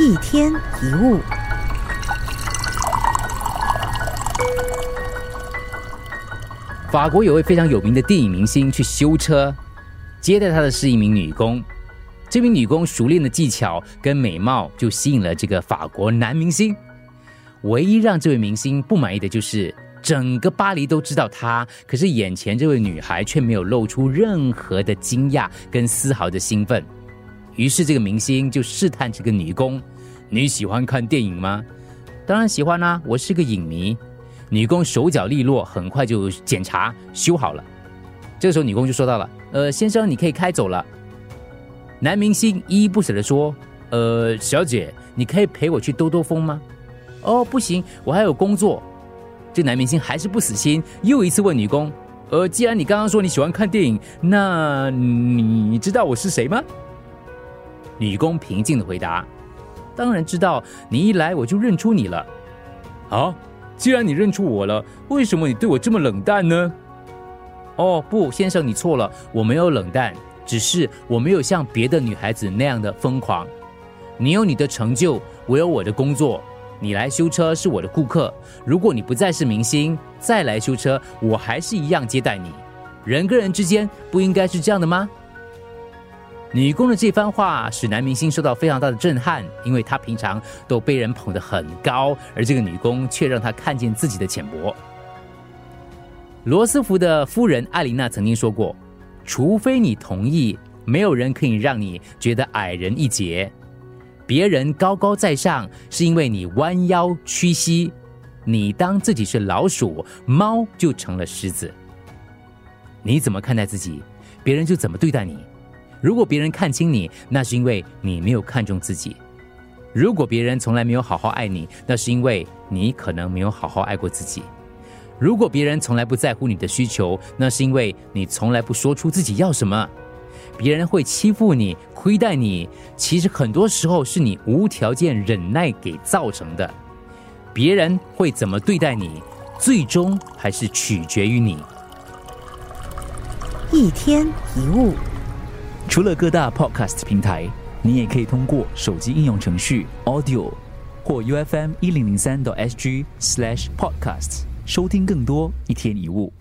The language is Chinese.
一天一物。法国有位非常有名的电影明星去修车，接待他的是一名女工。这名女工熟练的技巧跟美貌就吸引了这个法国男明星。唯一让这位明星不满意的就是整个巴黎都知道他，可是眼前这位女孩却没有露出任何的惊讶跟丝毫的兴奋。于是这个明星就试探这个女工：“你喜欢看电影吗？”“当然喜欢啦，我是个影迷。”女工手脚利落，很快就检查修好了。这个时候，女工就说到了：“呃，先生，你可以开走了。”男明星依依不舍的说：“呃，小姐，你可以陪我去兜兜风吗？”“哦，不行，我还有工作。”这男明星还是不死心，又一次问女工：“呃，既然你刚刚说你喜欢看电影，那你知道我是谁吗？”女工平静的回答：“当然知道，你一来我就认出你了。”好。既然你认出我了，为什么你对我这么冷淡呢？哦，不，先生，你错了，我没有冷淡，只是我没有像别的女孩子那样的疯狂。你有你的成就，我有我的工作。你来修车是我的顾客，如果你不再是明星，再来修车，我还是一样接待你。人跟人之间不应该是这样的吗？女工的这番话使男明星受到非常大的震撼，因为他平常都被人捧得很高，而这个女工却让他看见自己的浅薄。罗斯福的夫人艾琳娜曾经说过：“除非你同意，没有人可以让你觉得矮人一截。别人高高在上，是因为你弯腰屈膝；你当自己是老鼠，猫就成了狮子。你怎么看待自己，别人就怎么对待你。”如果别人看清你，那是因为你没有看重自己；如果别人从来没有好好爱你，那是因为你可能没有好好爱过自己；如果别人从来不在乎你的需求，那是因为你从来不说出自己要什么。别人会欺负你、亏待你，其实很多时候是你无条件忍耐给造成的。别人会怎么对待你，最终还是取决于你。一天一物。除了各大 Podcast 平台，你也可以通过手机应用程序 Audio 或 UFM 一零零三 SG Slash podcast 收听更多一天一物。